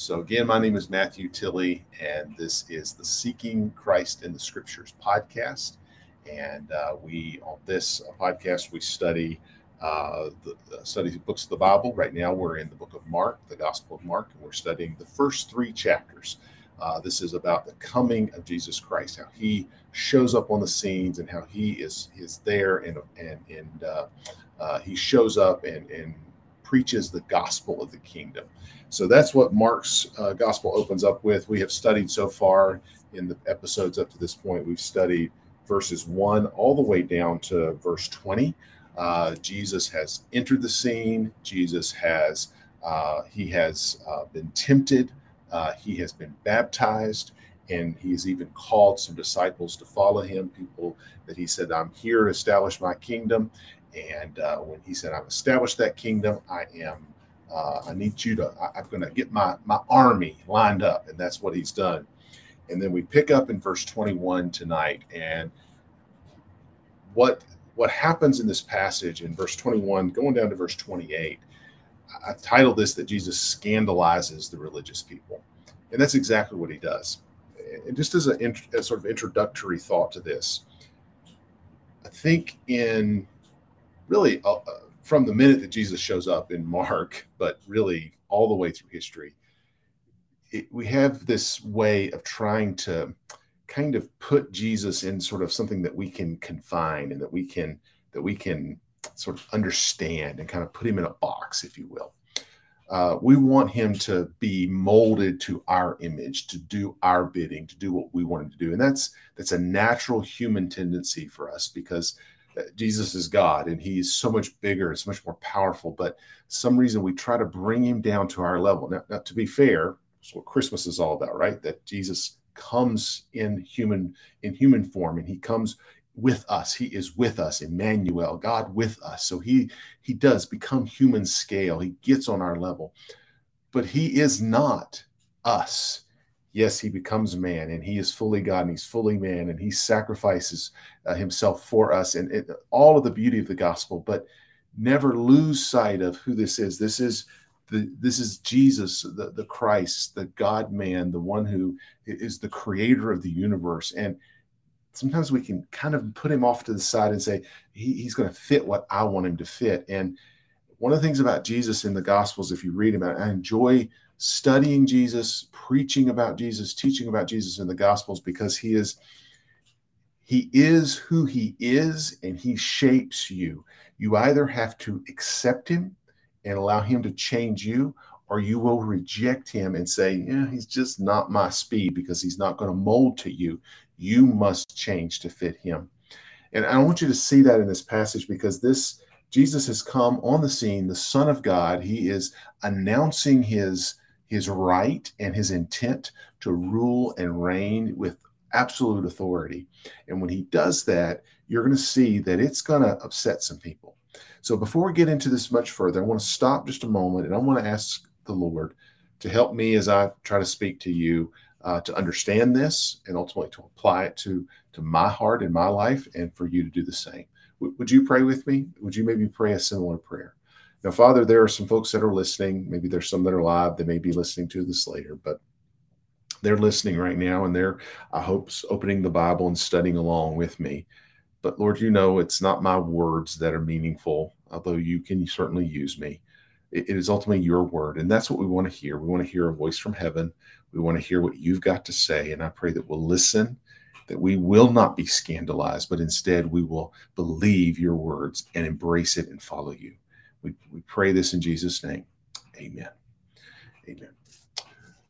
So, again, my name is Matthew Tilley, and this is the Seeking Christ in the Scriptures podcast. And uh, we, on this podcast, we study uh, the, the study books of the Bible. Right now, we're in the book of Mark, the Gospel of Mark, and we're studying the first three chapters. Uh, this is about the coming of Jesus Christ, how he shows up on the scenes, and how he is is there, and and and uh, uh, he shows up and and preaches the gospel of the kingdom. So that's what Mark's uh, gospel opens up with. We have studied so far in the episodes up to this point, we've studied verses 1 all the way down to verse 20. Uh, Jesus has entered the scene. Jesus has uh, he has uh, been tempted. Uh, he has been baptized, and he's even called some disciples to follow him. People that he said, "I'm here to establish my kingdom." And uh, when he said, "I've established that kingdom, I am uh, I need you to, I, am going to get my, my army lined up. And that's what he's done. And then we pick up in verse 21 tonight. And what, what happens in this passage in verse 21, going down to verse 28, I've titled this that Jesus scandalizes the religious people. And that's exactly what he does. And just as a, a sort of introductory thought to this, I think in really uh, from the minute that Jesus shows up in Mark, but really all the way through history, it, we have this way of trying to kind of put Jesus in sort of something that we can confine and that we can that we can sort of understand and kind of put him in a box, if you will. Uh, we want him to be molded to our image, to do our bidding, to do what we want him to do, and that's that's a natural human tendency for us because Jesus is God and he's so much bigger, and so much more powerful. But some reason we try to bring him down to our level. Now, now, to be fair, that's what Christmas is all about, right? That Jesus comes in human in human form and he comes with us. He is with us, Emmanuel, God with us. So he he does become human scale. He gets on our level. But he is not us yes, he becomes man and he is fully God and he's fully man and he sacrifices uh, himself for us and it, all of the beauty of the gospel. But never lose sight of who this is. This is the, this is Jesus, the, the Christ, the God man, the one who is the creator of the universe. And sometimes we can kind of put him off to the side and say, he, he's going to fit what I want him to fit. And one of the things about Jesus in the Gospels, if you read about it, I enjoy studying Jesus, preaching about Jesus, teaching about Jesus in the Gospels because he is he is who he is and he shapes you. You either have to accept him and allow him to change you or you will reject him and say, "Yeah, he's just not my speed because he's not going to mold to you. You must change to fit him." And I want you to see that in this passage because this Jesus has come on the scene, the Son of God. He is announcing his his right and his intent to rule and reign with absolute authority. And when he does that, you're going to see that it's going to upset some people. So before we get into this much further, I want to stop just a moment and I want to ask the Lord to help me as I try to speak to you uh, to understand this and ultimately to apply it to to my heart and my life and for you to do the same. W- would you pray with me? Would you maybe pray a similar prayer? Now, Father, there are some folks that are listening. Maybe there's some that are live. They may be listening to this later, but they're listening right now and they're, I hope, opening the Bible and studying along with me. But Lord, you know it's not my words that are meaningful, although you can certainly use me. it is ultimately your word. And that's what we want to hear. We want to hear a voice from heaven. We want to hear what you've got to say. And I pray that we'll listen, that we will not be scandalized, but instead we will believe your words and embrace it and follow you. We, we pray this in Jesus' name. Amen. Amen.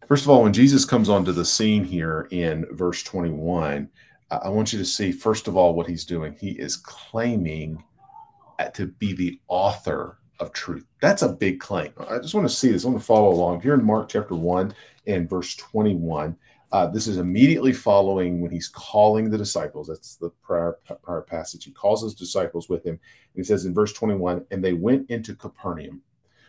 First of all, when Jesus comes onto the scene here in verse 21, I want you to see, first of all, what he's doing. He is claiming to be the author of truth. That's a big claim. I just want to see this. I want to follow along. Here in Mark chapter 1 and verse 21, uh, this is immediately following when he's calling the disciples. That's the prior, prior passage. He calls his disciples with him. And he says in verse 21, and they went into Capernaum.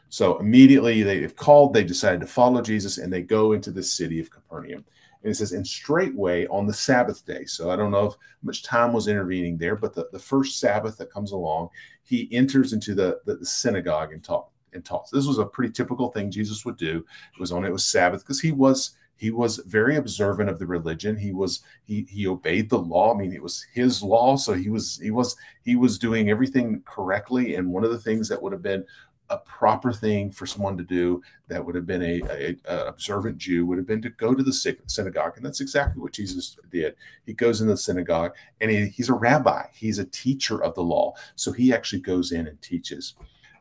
So immediately they have called, they decided to follow Jesus, and they go into the city of Capernaum. And it says, and straightway on the Sabbath day. So I don't know if much time was intervening there, but the, the first Sabbath that comes along, he enters into the, the, the synagogue and talks and. So this was a pretty typical thing Jesus would do. It was on it was Sabbath because he was he was very observant of the religion. He was he he obeyed the law. I mean, it was his law, so he was he was he was doing everything correctly. And one of the things that would have been a proper thing for someone to do that would have been a, a, a, observant Jew would have been to go to the synagogue, and that's exactly what Jesus did. He goes in the synagogue, and he, he's a rabbi. He's a teacher of the law, so he actually goes in and teaches.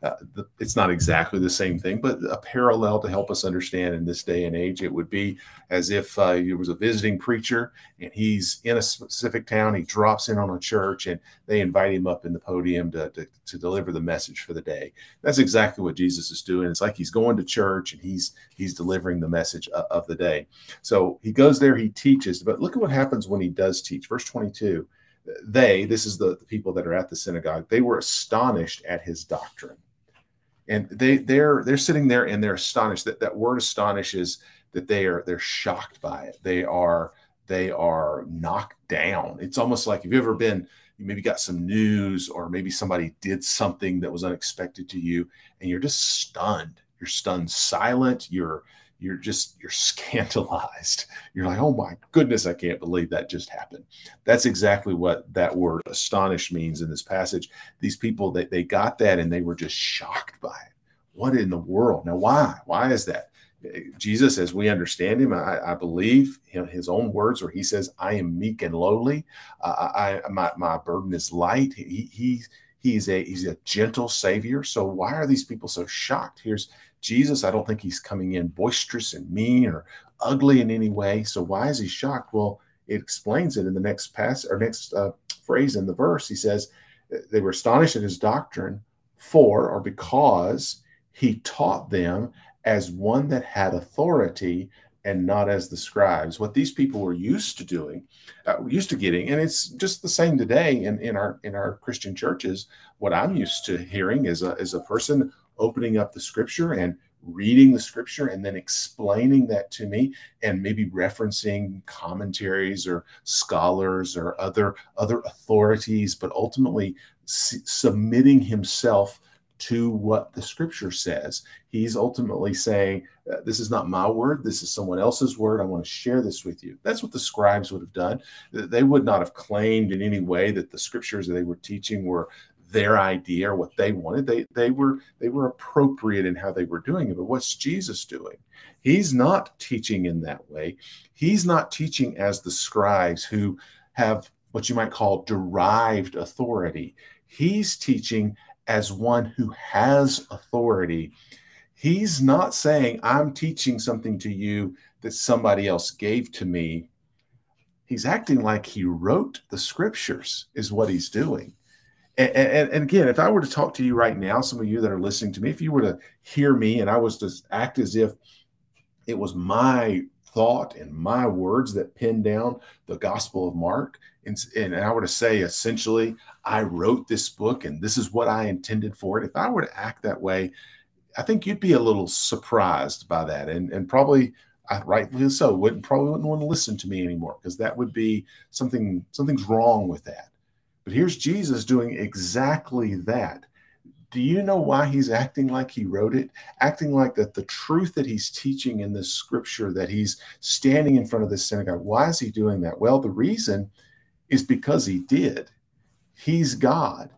Uh, the, it's not exactly the same thing, but a parallel to help us understand in this day and age, it would be as if uh, he was a visiting preacher and he's in a specific town. He drops in on a church and they invite him up in the podium to, to, to deliver the message for the day. That's exactly what Jesus is doing. It's like he's going to church and he's he's delivering the message of, of the day. So he goes there, he teaches. But look at what happens when he does teach. Verse 22 they, this is the people that are at the synagogue, they were astonished at his doctrine and they they're they're sitting there and they're astonished. That that word astonishes that they are they're shocked by it. They are they are knocked down. It's almost like have you ever been you maybe got some news or maybe somebody did something that was unexpected to you and you're just stunned. You're stunned silent you're you're just you're scandalized. You're like oh my goodness i can't believe that just happened. That's exactly what that word astonished means in this passage. These people they, they got that and they were just shocked by it. What in the world? Now why? Why is that? Jesus as we understand him. I, I believe his own words where he says i am meek and lowly. Uh, I, my, my burden is light he, he he's a he's a gentle savior so why are these people so shocked here's Jesus, I don't think he's coming in boisterous and mean or ugly in any way. So why is he shocked? Well, it explains it in the next pass or next uh, phrase in the verse. He says they were astonished at his doctrine for or because he taught them as one that had authority and not as the scribes. What these people were used to doing, uh, used to getting, and it's just the same today in, in our in our Christian churches. What I'm used to hearing is a is a person opening up the scripture and reading the scripture and then explaining that to me and maybe referencing commentaries or scholars or other other authorities but ultimately submitting himself to what the scripture says he's ultimately saying uh, this is not my word this is someone else's word i want to share this with you that's what the scribes would have done they would not have claimed in any way that the scriptures that they were teaching were their idea or what they wanted. They they were they were appropriate in how they were doing it. But what's Jesus doing? He's not teaching in that way. He's not teaching as the scribes who have what you might call derived authority. He's teaching as one who has authority. He's not saying, I'm teaching something to you that somebody else gave to me. He's acting like he wrote the scriptures, is what he's doing. And, and, and, again, if I were to talk to you right now, some of you that are listening to me, if you were to hear me and I was to act as if it was my thought and my words that pinned down the Gospel of Mark, and, and I were to say essentially, I wrote this book and this is what I intended for it, if I were to act that way, I think you'd be a little surprised by that, and and probably rightfully so wouldn't probably wouldn't want to listen to me anymore because that would be something something's wrong with that but here's Jesus doing exactly that. Do you know why he's acting like he wrote it? Acting like that the truth that he's teaching in this scripture, that he's standing in front of this synagogue. Why is he doing that? Well, the reason is because he did. He's God.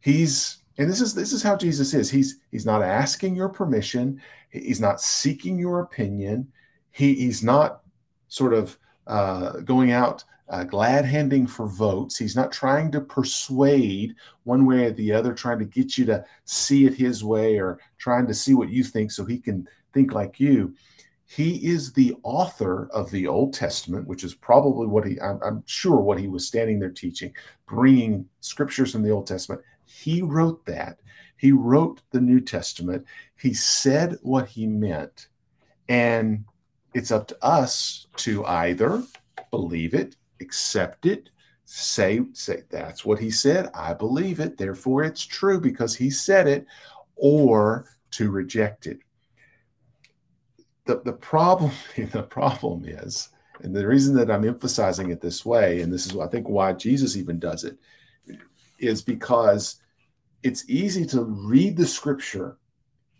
He's and this is this is how Jesus is. He's he's not asking your permission. He's not seeking your opinion. He, he's not sort of uh, going out uh, glad handing for votes. He's not trying to persuade one way or the other, trying to get you to see it his way or trying to see what you think so he can think like you. He is the author of the Old Testament, which is probably what he, I'm, I'm sure, what he was standing there teaching, bringing scriptures from the Old Testament. He wrote that. He wrote the New Testament. He said what he meant. And it's up to us to either believe it accept it, say, say that's what he said. I believe it. Therefore, it's true because he said it, or to reject it. The, the problem, the problem is, and the reason that I'm emphasizing it this way, and this is I think why Jesus even does it, is because it's easy to read the scripture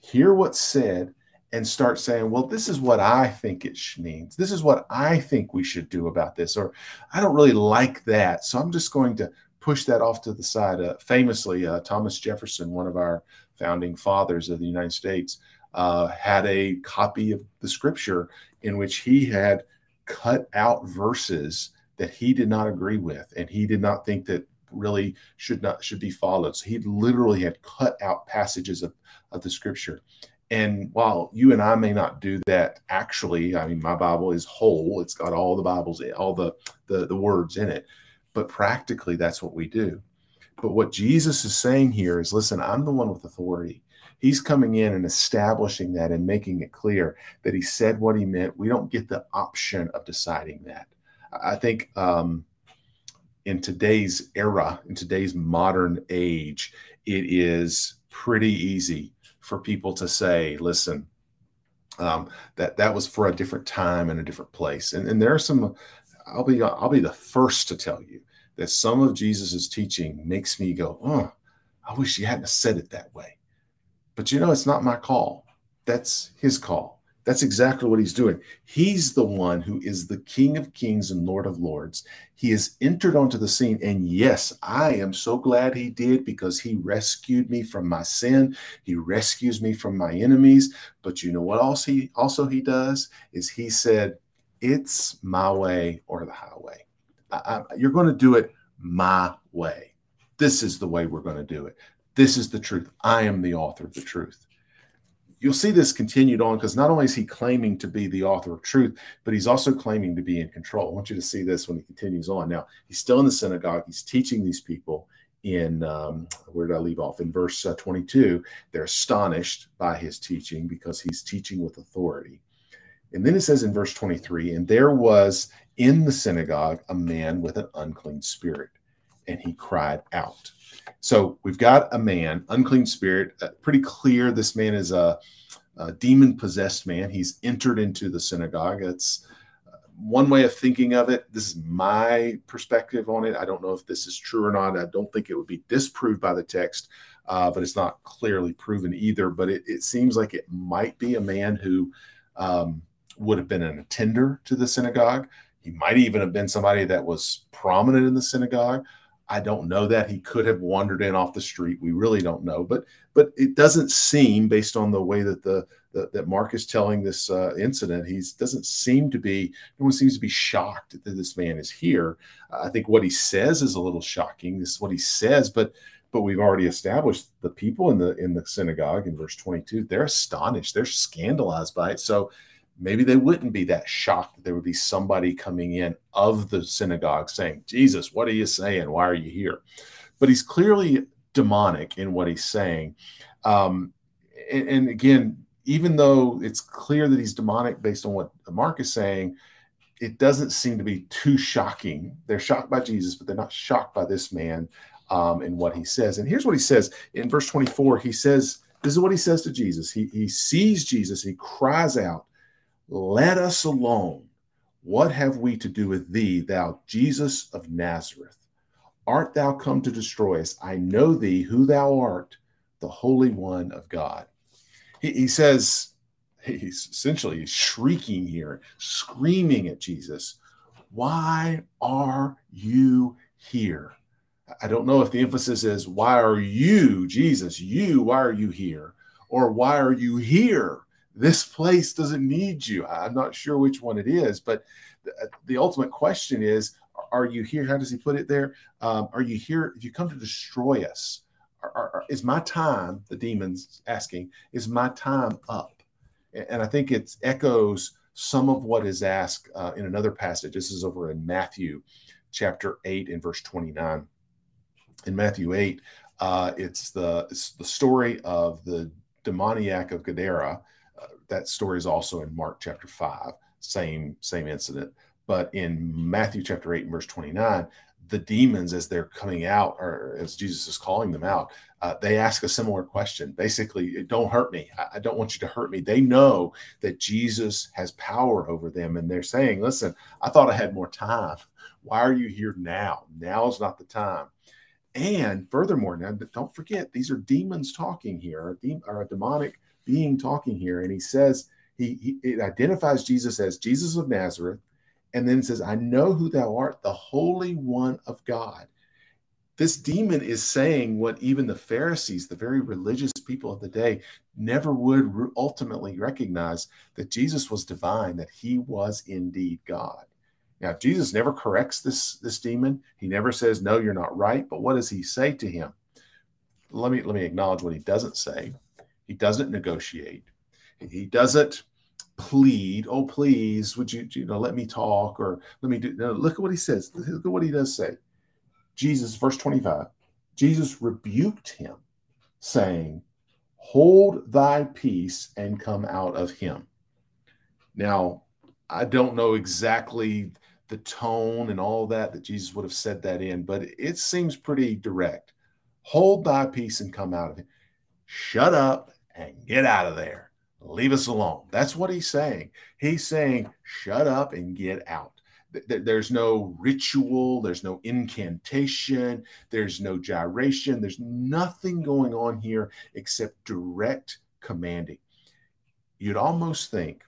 hear what's said, and start saying, well, this is what I think it means. This is what I think we should do about this. Or I don't really like that. So I'm just going to push that off to the side. Uh, famously, uh, Thomas Jefferson, one of our founding fathers of the United States, uh, had a copy of the scripture in which he had cut out verses that he did not agree with and he did not think that really should not should be followed so he literally had cut out passages of, of the scripture and while you and I may not do that actually, I mean, my Bible is whole. It's got all the Bibles, all the, the, the words in it. But practically, that's what we do. But what Jesus is saying here is listen, I'm the one with authority. He's coming in and establishing that and making it clear that he said what he meant. We don't get the option of deciding that. I think um, in today's era, in today's modern age, it is pretty easy for people to say, listen, um, that that was for a different time and a different place. And, and there are some, I'll be I'll be the first to tell you that some of Jesus's teaching makes me go, oh, I wish he hadn't said it that way. But you know, it's not my call. That's his call. That's exactly what he's doing. He's the one who is the King of Kings and Lord of Lords. He has entered onto the scene. And yes, I am so glad he did because he rescued me from my sin. He rescues me from my enemies. But you know what else he also he does is he said, It's my way or the highway. I, I, you're going to do it my way. This is the way we're going to do it. This is the truth. I am the author of the truth you'll see this continued on because not only is he claiming to be the author of truth, but he's also claiming to be in control. I want you to see this when he continues on. Now, he's still in the synagogue, he's teaching these people. In um, where did I leave off? In verse uh, 22, they're astonished by his teaching because he's teaching with authority. And then it says in verse 23, and there was in the synagogue a man with an unclean spirit, and he cried out. So we've got a man, unclean spirit, uh, pretty clear this man is a, a demon possessed man. He's entered into the synagogue. It's uh, one way of thinking of it. This is my perspective on it. I don't know if this is true or not. I don't think it would be disproved by the text, uh, but it's not clearly proven either. But it, it seems like it might be a man who um, would have been an attender to the synagogue. He might even have been somebody that was prominent in the synagogue. I don't know that he could have wandered in off the street. We really don't know, but but it doesn't seem, based on the way that the, the that Mark is telling this uh, incident, he doesn't seem to be. No one seems to be shocked that this man is here. Uh, I think what he says is a little shocking. This is what he says, but but we've already established the people in the in the synagogue in verse 22. They're astonished. They're scandalized by it. So maybe they wouldn't be that shocked that there would be somebody coming in of the synagogue saying, Jesus, what are you saying? Why are you here? But he's clearly demonic in what he's saying. Um, and, and, again, even though it's clear that he's demonic based on what Mark is saying, it doesn't seem to be too shocking. They're shocked by Jesus, but they're not shocked by this man um, and what he says. And here's what he says in verse 24 he says, This is what he says to Jesus. He, he sees Jesus, he cries out, let us alone. What have we to do with thee, thou Jesus of Nazareth? Art thou come to destroy us? I know thee, who thou art, the Holy One of God. He, he says, he's essentially shrieking here, screaming at Jesus, Why are you here? I don't know if the emphasis is, Why are you, Jesus, you, why are you here? Or why are you here? This place doesn't need you. I'm not sure which one it is, but the, the ultimate question is are you here? How does he put it there? Um, are you here? If you come to destroy us, are, are, is my time, the demon's asking, is my time up? And I think it echoes some of what is asked uh, in another passage. This is over in Matthew chapter 8 and verse 29. In Matthew 8, uh, it's the it's the story of the demoniac of Gadara that story is also in Mark chapter 5, same same incident. But in Matthew chapter 8 and verse 29, the demons, as they're coming out, or as Jesus is calling them out, uh, they ask a similar question. Basically, don't hurt me. I, I, don't want you to hurt me. They know that Jesus has power over them, and they're saying, "Listen, I thought I had more time. Why are you here now? Now is not the time." And furthermore, now don't forget these are demons talking here, or a demonic being talking here, and he says he, he identifies Jesus as Jesus of Nazareth, and then says, "I know who thou art, the Holy One of God." This demon is saying what even the Pharisees, the very religious people of the day, never would ultimately recognize that Jesus was divine, that he was indeed God. Now, Jesus never corrects this, this demon. He never says, No, you're not right. But what does he say to him? Let me let me acknowledge what he doesn't say. He doesn't negotiate. He doesn't plead, oh, please, would you, you know, let me talk or let me do no, look at what he says. Look at what he does say. Jesus, verse 25, Jesus rebuked him, saying, Hold thy peace and come out of him. Now, I don't know exactly the tone and all that that Jesus would have said that in, but it seems pretty direct. Hold thy peace and come out of it. Shut up and get out of there. Leave us alone. That's what he's saying. He's saying, shut up and get out. There's no ritual, there's no incantation, there's no gyration, there's nothing going on here except direct commanding. You'd almost think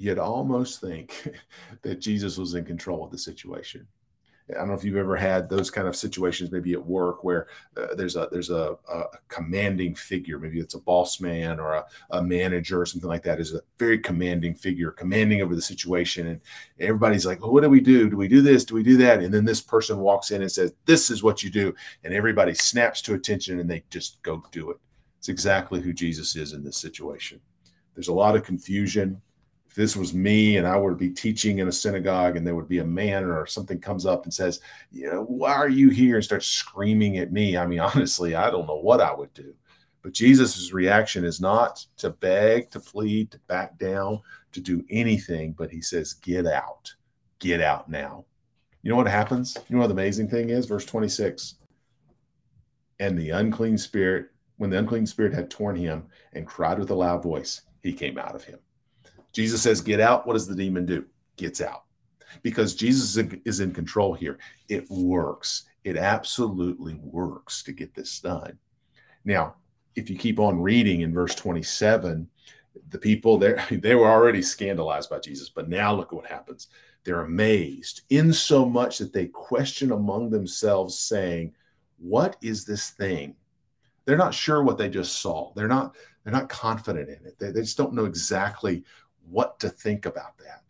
you'd almost think that Jesus was in control of the situation. I don't know if you've ever had those kind of situations, maybe at work, where uh, there's a there's a, a, commanding figure. Maybe it's a boss man or a, a, manager or something like that. Is a very commanding figure, commanding over the situation, and everybody's like, well, "What do we do? Do we do this? Do we do that?" And then this person walks in and says, "This is what you do," and everybody snaps to attention and they just go do it. It's exactly who Jesus is in this situation. There's a lot of confusion if this was me and I would be teaching in a synagogue and there would be a man or something comes up and says, you know, why are you here and starts screaming at me? I mean, honestly, I don't know what I would do. But Jesus's reaction is not to beg, to plead, to back down, to do anything, but he says, get out, get out now. You know what happens? You know what the amazing thing is? Verse 26. And the unclean spirit, when the unclean spirit had torn him and cried with a loud voice, he came out of him. Jesus says, Get out. What does the demon do? Gets out. Because Jesus is in control here. It works. It absolutely works to get this done. Now, if you keep on reading in verse 27, the people there they were already scandalized by Jesus, but now look at what happens. They're amazed in so much that they question among themselves, saying, What is this thing? They're not sure what they just saw. They're not, they're not confident in it. They, they just don't know exactly what to think about that.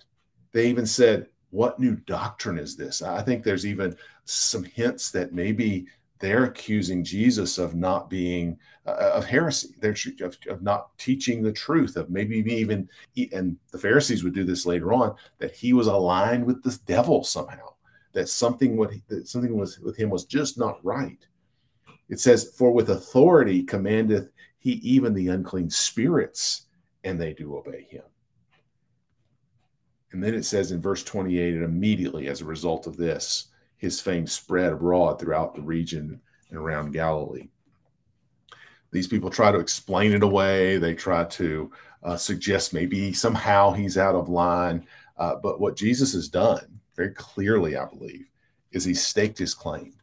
They even said, What new doctrine is this? I think there's even some hints that maybe they're accusing Jesus of not being uh, of heresy. They're of, of, not teaching the truth. Of maybe even and the Pharisees would do this later on that he was aligned with the devil somehow. That something what that something was with him was just not right. It says, "For with authority commandeth he even the unclean spirits, and they do obey him." And then it says in verse 28, and immediately as a result of this, his fame spread abroad throughout the region and around Galilee. These people try to explain it away. They try to uh, suggest maybe somehow he's out of line. Uh, but what Jesus has done, very clearly, I believe, is he staked his claim.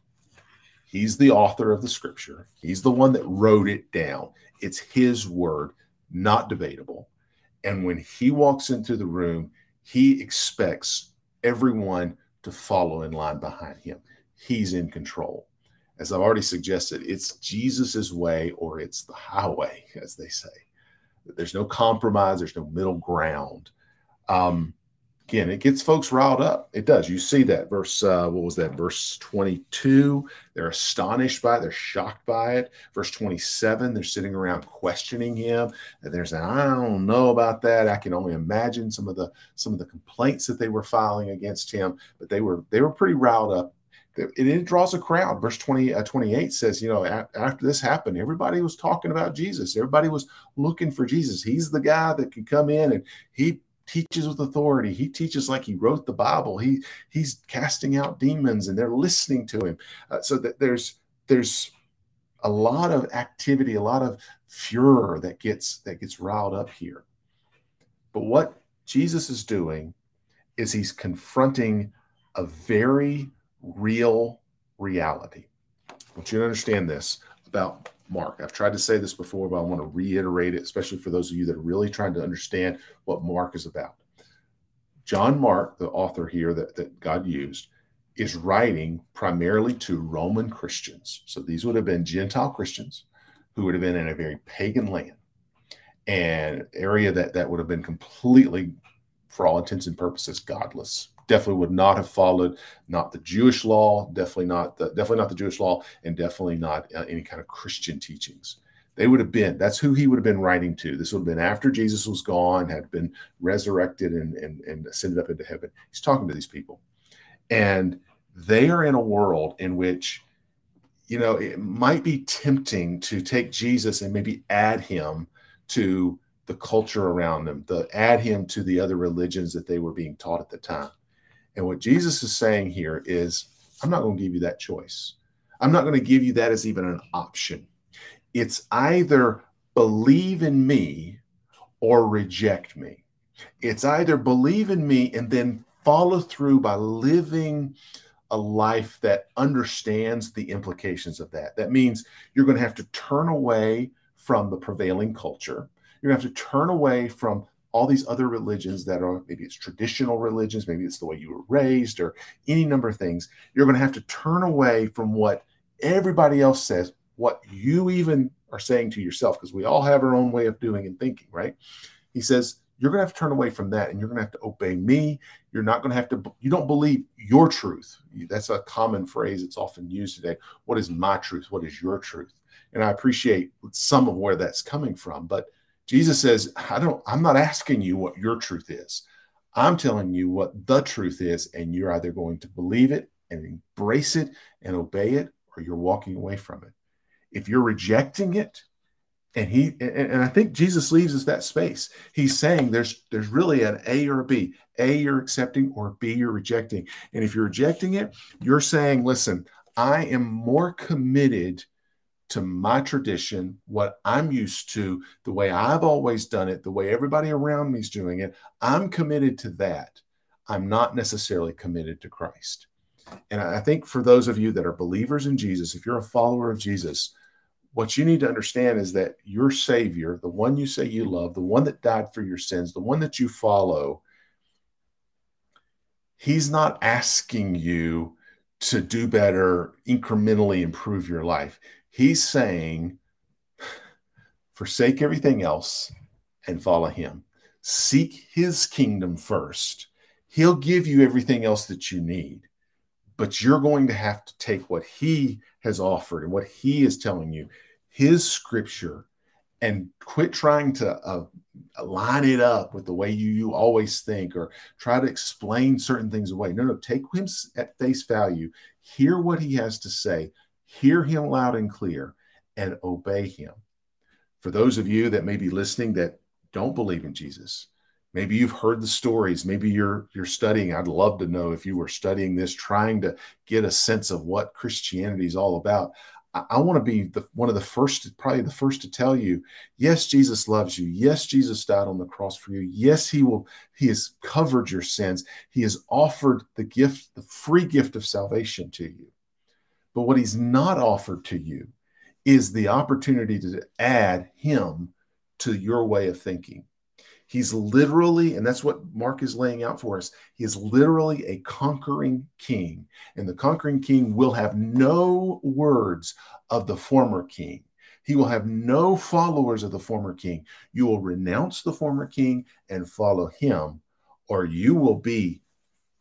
He's the author of the scripture, he's the one that wrote it down. It's his word, not debatable. And when he walks into the room, he expects everyone to follow in line behind him. He's in control. As I've already suggested, it's Jesus's way or it's the highway, as they say. There's no compromise, there's no middle ground. Um, again, it gets folks riled up. It does. You see that verse, uh, what was that? Verse 22, they're astonished by it, they're shocked by it. Verse 27, they're sitting around questioning him. And they're saying, I don't know about that. I can only imagine some of the some of the complaints that they were filing against him, but they were they were pretty riled up. It, it draws a crowd. Verse 20, uh, 28 says, you know, after this happened, everybody was talking about Jesus. Everybody was looking for Jesus. He's the guy that can come in and he teaches with authority. He teaches like he wrote the Bible. He he's casting out demons, and they're listening to him. Uh, so that there's there's a lot of activity, a lot of furor that gets that gets riled up here. But what Jesus is doing is he's confronting a very real reality. I want you to understand this. About Mark. I've tried to say this before, but I want to reiterate it, especially for those of you that are really trying to understand what Mark is about. John Mark, the author here that, that God used, is writing primarily to Roman Christians. So these would have been Gentile Christians who would have been in a very pagan land and area that, that would have been completely, for all intents and purposes, godless definitely would not have followed not the Jewish law, definitely not the definitely not the Jewish law, and definitely not uh, any kind of Christian teachings. They would have been. That's who he would have been writing to. This would have been after Jesus was gone, had been resurrected, and and, and ascended up into heaven. He's talking to these people, and they are in a world in which you know it might be tempting to take jesus and maybe add him to the culture around them to add him to the other religions that they were being taught at the time and what Jesus is saying here is, I'm not going to give you that choice. I'm not going to give you that as even an option. It's either believe in me or reject me. It's either believe in me and then follow through by living a life that understands the implications of that. That means you're going to have to turn away from the prevailing culture. You're going to have to turn away from all these other religions that are maybe it's traditional religions, maybe it's the way you were raised, or any number of things, you're going to have to turn away from what everybody else says, what you even are saying to yourself, because we all have our own way of doing and thinking, right? He says, you're going to have to turn away from that and you're going to have to obey me. You're not going to have to, you don't believe your truth. That's a common phrase that's often used today. What is my truth? What is your truth? And I appreciate some of where that's coming from, but Jesus says, I don't, I'm not asking you what your truth is. I'm telling you what the truth is, and you're either going to believe it and embrace it and obey it, or you're walking away from it. If you're rejecting it, and he and, I think Jesus leaves us that space. He's saying there's there's really an A or a B. A you're accepting or B you're rejecting. And if you're rejecting it, you're saying, listen, I am more committed to my tradition, what I'm used to, the way I've always done it, the way everybody around me is doing it. I'm committed to that. I'm not necessarily committed to Christ. And I think for those of you that are believers in Jesus, if you're a follower of Jesus, what you need to understand is that your Savior, the one you say you love, the one that died for your sins, the one that you follow, He's not asking you to do better, incrementally improve your life. He's saying, forsake everything else and follow him. Seek his kingdom first. He'll give you everything else that you need, but you're going to have to take what he has offered and what he is telling you, his scripture, and quit trying to uh, line it up with the way you, you always think or try to explain certain things away. No, no, take him at face value, hear what he has to say, hear him loud and clear, and obey him. For those of you that may be listening that don't believe in Jesus, maybe you've heard the stories, maybe you're you're studying. I'd love to know if you were studying this, trying to get a sense of what Christianity is all about. I, I want to be the, one of the first, probably the first to tell you, yes, Jesus loves you. Yes, Jesus died on the cross for you. Yes, He will. He has covered your sins. He has offered the gift, the free gift of salvation to you. But what he's not offered to you is the opportunity to add him to your way of thinking. He's literally, and that's what Mark is laying out for us, he is literally a conquering king. And the conquering king will have no words of the former king. He will have no followers of the former king. You will renounce the former king and follow him, or you will be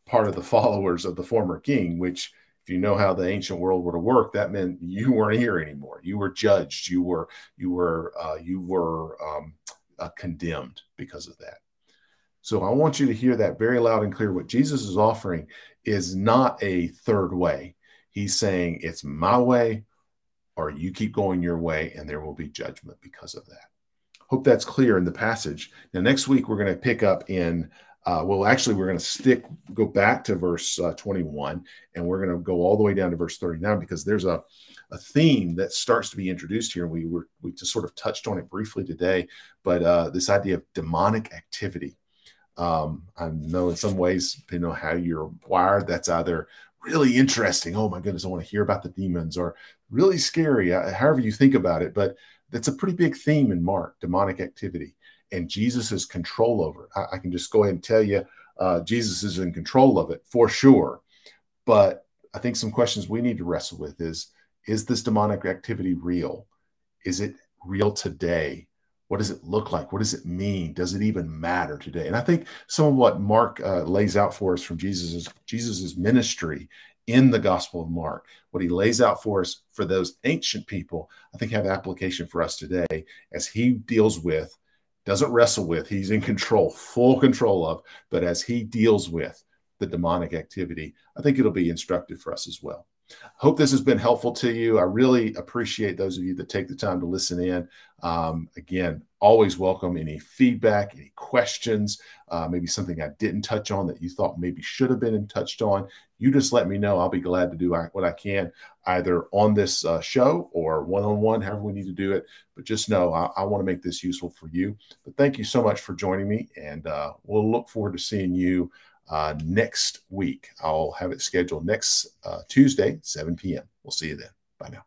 part of the followers of the former king, which if you know how the ancient world would have worked, that meant you weren't here anymore. You were judged. You were you were uh, you were um, uh, condemned because of that. So I want you to hear that very loud and clear. What Jesus is offering is not a third way. He's saying it's my way, or you keep going your way, and there will be judgment because of that. Hope that's clear in the passage. Now, next week we're going to pick up in uh, well, actually, we're going to stick, go back to verse uh, 21, and we're going to go all the way down to verse 39 because there's a, a theme that starts to be introduced here. We were we just sort of touched on it briefly today, but uh, this idea of demonic activity. Um, I know in some ways, depending on how you're wired, that's either really interesting. Oh my goodness, I want to hear about the demons, or really scary, uh, however you think about it. But that's a pretty big theme in Mark demonic activity and Jesus is control over it. I, I can just go ahead and tell you uh, Jesus is in control of it for sure. But I think some questions we need to wrestle with is is this demonic activity real? Is it real today? What does it look like? What does it mean? Does it even matter today? And I think some of what Mark uh, lays out for us from Jesus's Jesus's ministry in the Gospel of Mark, what he lays out for us for those ancient people, I think have application for us today as he deals with, doesn't wrestle with, he's in control, full control of, but as he deals with the demonic activity, I think it'll be instructive for us as well. Hope this has been helpful to you. I really appreciate those of you that take the time to listen in. Um, again, always welcome any feedback, any questions, uh, maybe something I didn't touch on that you thought maybe should have been touched on. You just let me know. I'll be glad to do what I can either on this uh, show or one on one, however we need to do it. But just know I, I want to make this useful for you. But thank you so much for joining me, and uh, we'll look forward to seeing you uh, next week. I'll have it scheduled next uh, Tuesday, 7 p.m. We'll see you then. Bye now.